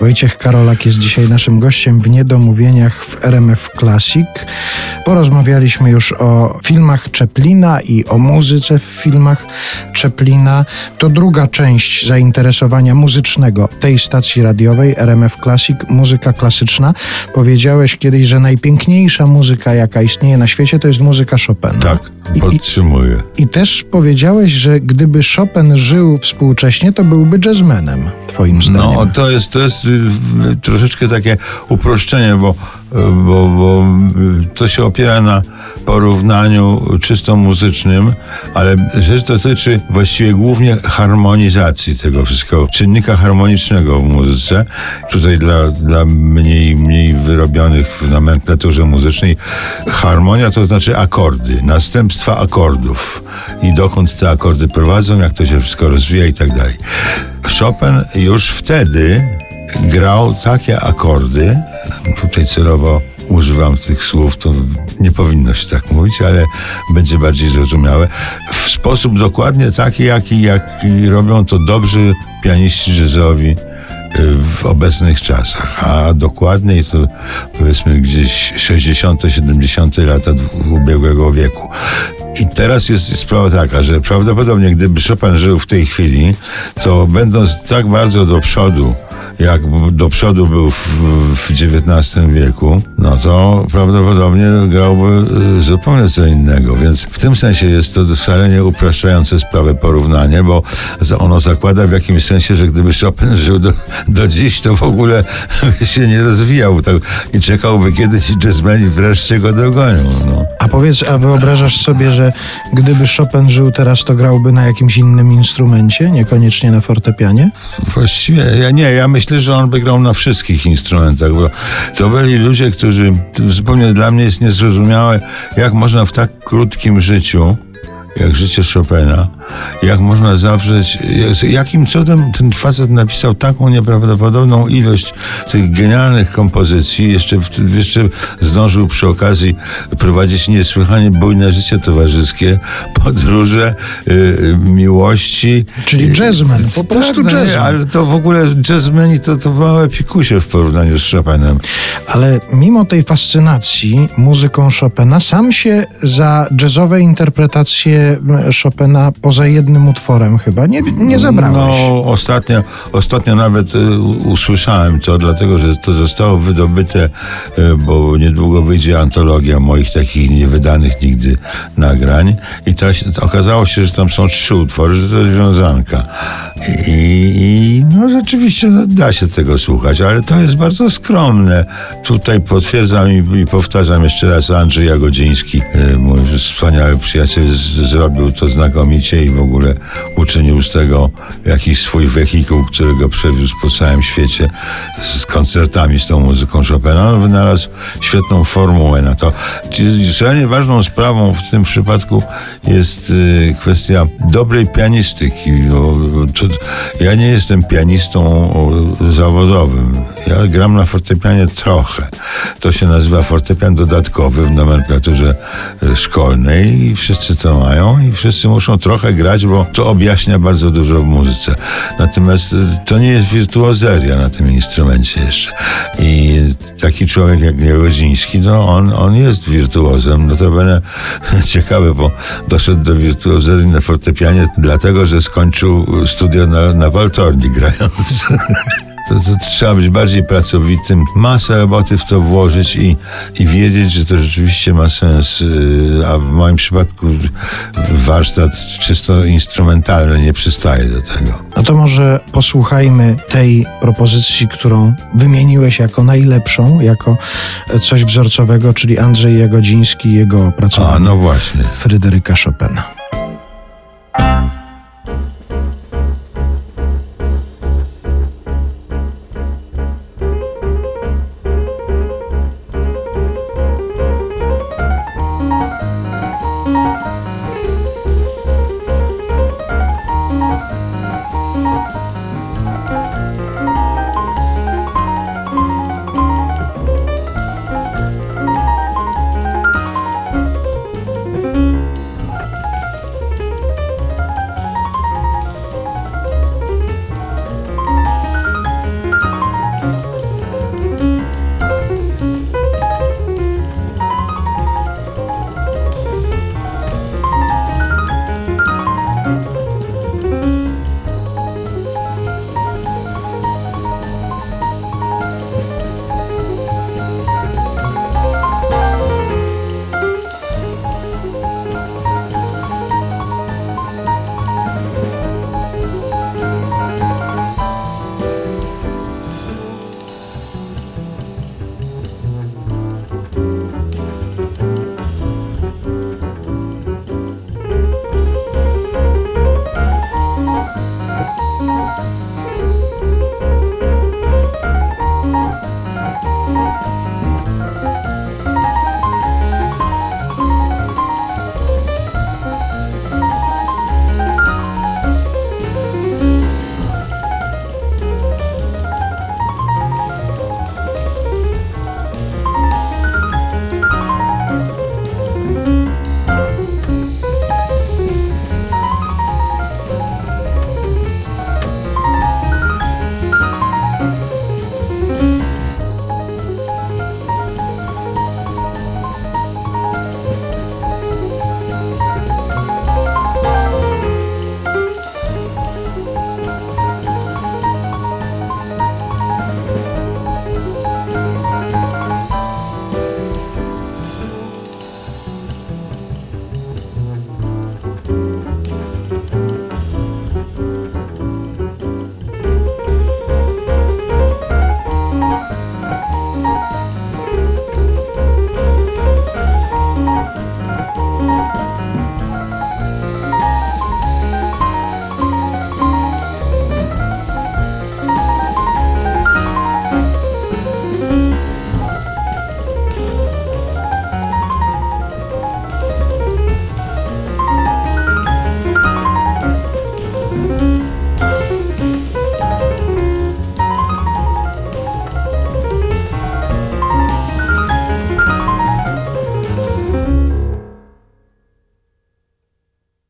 Wojciech Karolak jest dzisiaj naszym gościem w Niedomówieniach w RMF Classic. Porozmawialiśmy już o filmach Czeplina i o muzyce w filmach Czeplina. To druga część zainteresowania muzycznego tej stacji radiowej RMF Classic, muzyka klasyczna. Powiedziałeś kiedyś, że najpiękniejsza muzyka, jaka istnieje na świecie, to jest muzyka Chopina. Tak, I- podtrzymuję. I też powiedziałeś, że gdyby Chopin żył współcześnie, to byłby jazzmenem, twoim zdaniem. No, to jest, to jest troszeczkę takie uproszczenie, bo, bo, bo to się opiera na porównaniu czysto muzycznym, ale rzecz dotyczy właściwie głównie harmonizacji tego wszystkiego, czynnika harmonicznego w muzyce. Tutaj dla, dla mniej, mniej wyrobionych w nomenklaturze muzycznej harmonia to znaczy akordy, następstwa akordów i dokąd te akordy prowadzą, jak to się wszystko rozwija i tak dalej. Chopin już wtedy grał takie akordy, tutaj celowo używam tych słów, to nie powinno się tak mówić, ale będzie bardziej zrozumiałe, w sposób dokładnie taki, jaki, robią to dobrzy pianiści jazzowi y, w obecnych czasach, a dokładniej to powiedzmy gdzieś 60., 70. lata ubiegłego wieku. I teraz jest sprawa taka, że prawdopodobnie gdyby Chopin żył w tej chwili, to będąc tak bardzo do przodu, jak do przodu był w, w XIX wieku, no to prawdopodobnie grałby y, zupełnie co innego. Więc w tym sensie jest to szalenie upraszczające sprawę porównanie, bo ono zakłada w jakimś sensie, że gdyby Chopin żył do, do dziś, to w ogóle by się nie rozwijał tak, i czekałby kiedy ci jazzmeni wreszcie go dogonią. No. A powiedz, a wyobrażasz sobie, że gdyby Chopin żył teraz, to grałby na jakimś innym instrumencie, niekoniecznie na fortepianie? Właściwie, ja nie, ja myślę, że on by grał na wszystkich instrumentach, bo to byli ludzie, którzy, zupełnie dla mnie jest niezrozumiałe, jak można w tak krótkim życiu, jak życie Chopina, jak można zawrzeć, jakim cudem ten facet napisał taką nieprawdopodobną ilość tych genialnych kompozycji, jeszcze, jeszcze zdążył przy okazji prowadzić niesłychanie bujne życie towarzyskie, podróże, y, y, miłości. Czyli jazzman, po Tak, prostu nie, jazzman. ale to w ogóle jazzmeni to, to małe pikusie w porównaniu z Chopinem. Ale mimo tej fascynacji muzyką Chopina, sam się za jazzowe interpretacje Chopina poza jednym utworem chyba nie, nie zabrałeś. No, ostatnio, ostatnio nawet y, usłyszałem to, dlatego że to zostało wydobyte, y, bo niedługo wyjdzie antologia moich takich niewydanych nigdy nagrań i ta, okazało się, że tam są trzy utwory, że to jest wiązanka. I, i no rzeczywiście no, da się tego słuchać, ale to jest bardzo skromne. Tutaj potwierdzam i, i powtarzam jeszcze raz, Andrzej Jagodziński, y, mój wspaniały przyjaciel, z, zrobił to znakomicie i w ogóle uczynił z tego jakiś swój wehikuł, którego przewiózł po całym świecie z koncertami z tą muzyką Chopina. On wynalazł świetną formułę na to. Szalenie ważną sprawą w tym przypadku jest y, kwestia dobrej pianistyki. Ja nie jestem pianistą zawodowym. Ja gram na fortepianie trochę. To się nazywa fortepian dodatkowy w nomenklaturze y, szkolnej i wszyscy to mają i wszyscy muszą trochę grać, bo to objaśnia bardzo dużo w muzyce. Natomiast y, to nie jest wirtuozeria na tym instrumencie jeszcze. I taki człowiek jak Jagodziński, no on, on jest wirtuozem. No to będę ciekawe, bo doszedł do wirtuozerii na fortepianie dlatego, że skończył studia na, na waltorni grając. to, to trzeba być bardziej pracowitym, masę roboty w to włożyć i, i wiedzieć, że to rzeczywiście ma sens. y, A w moim przypadku warsztat czysto instrumentalny nie przystaje do tego. No to może posłuchajmy tej propozycji, którą wymieniłeś jako najlepszą, jako coś wzorcowego, czyli Andrzej Jagodziński i jego A, opracowanie no właśnie. Fryderyka Chopina.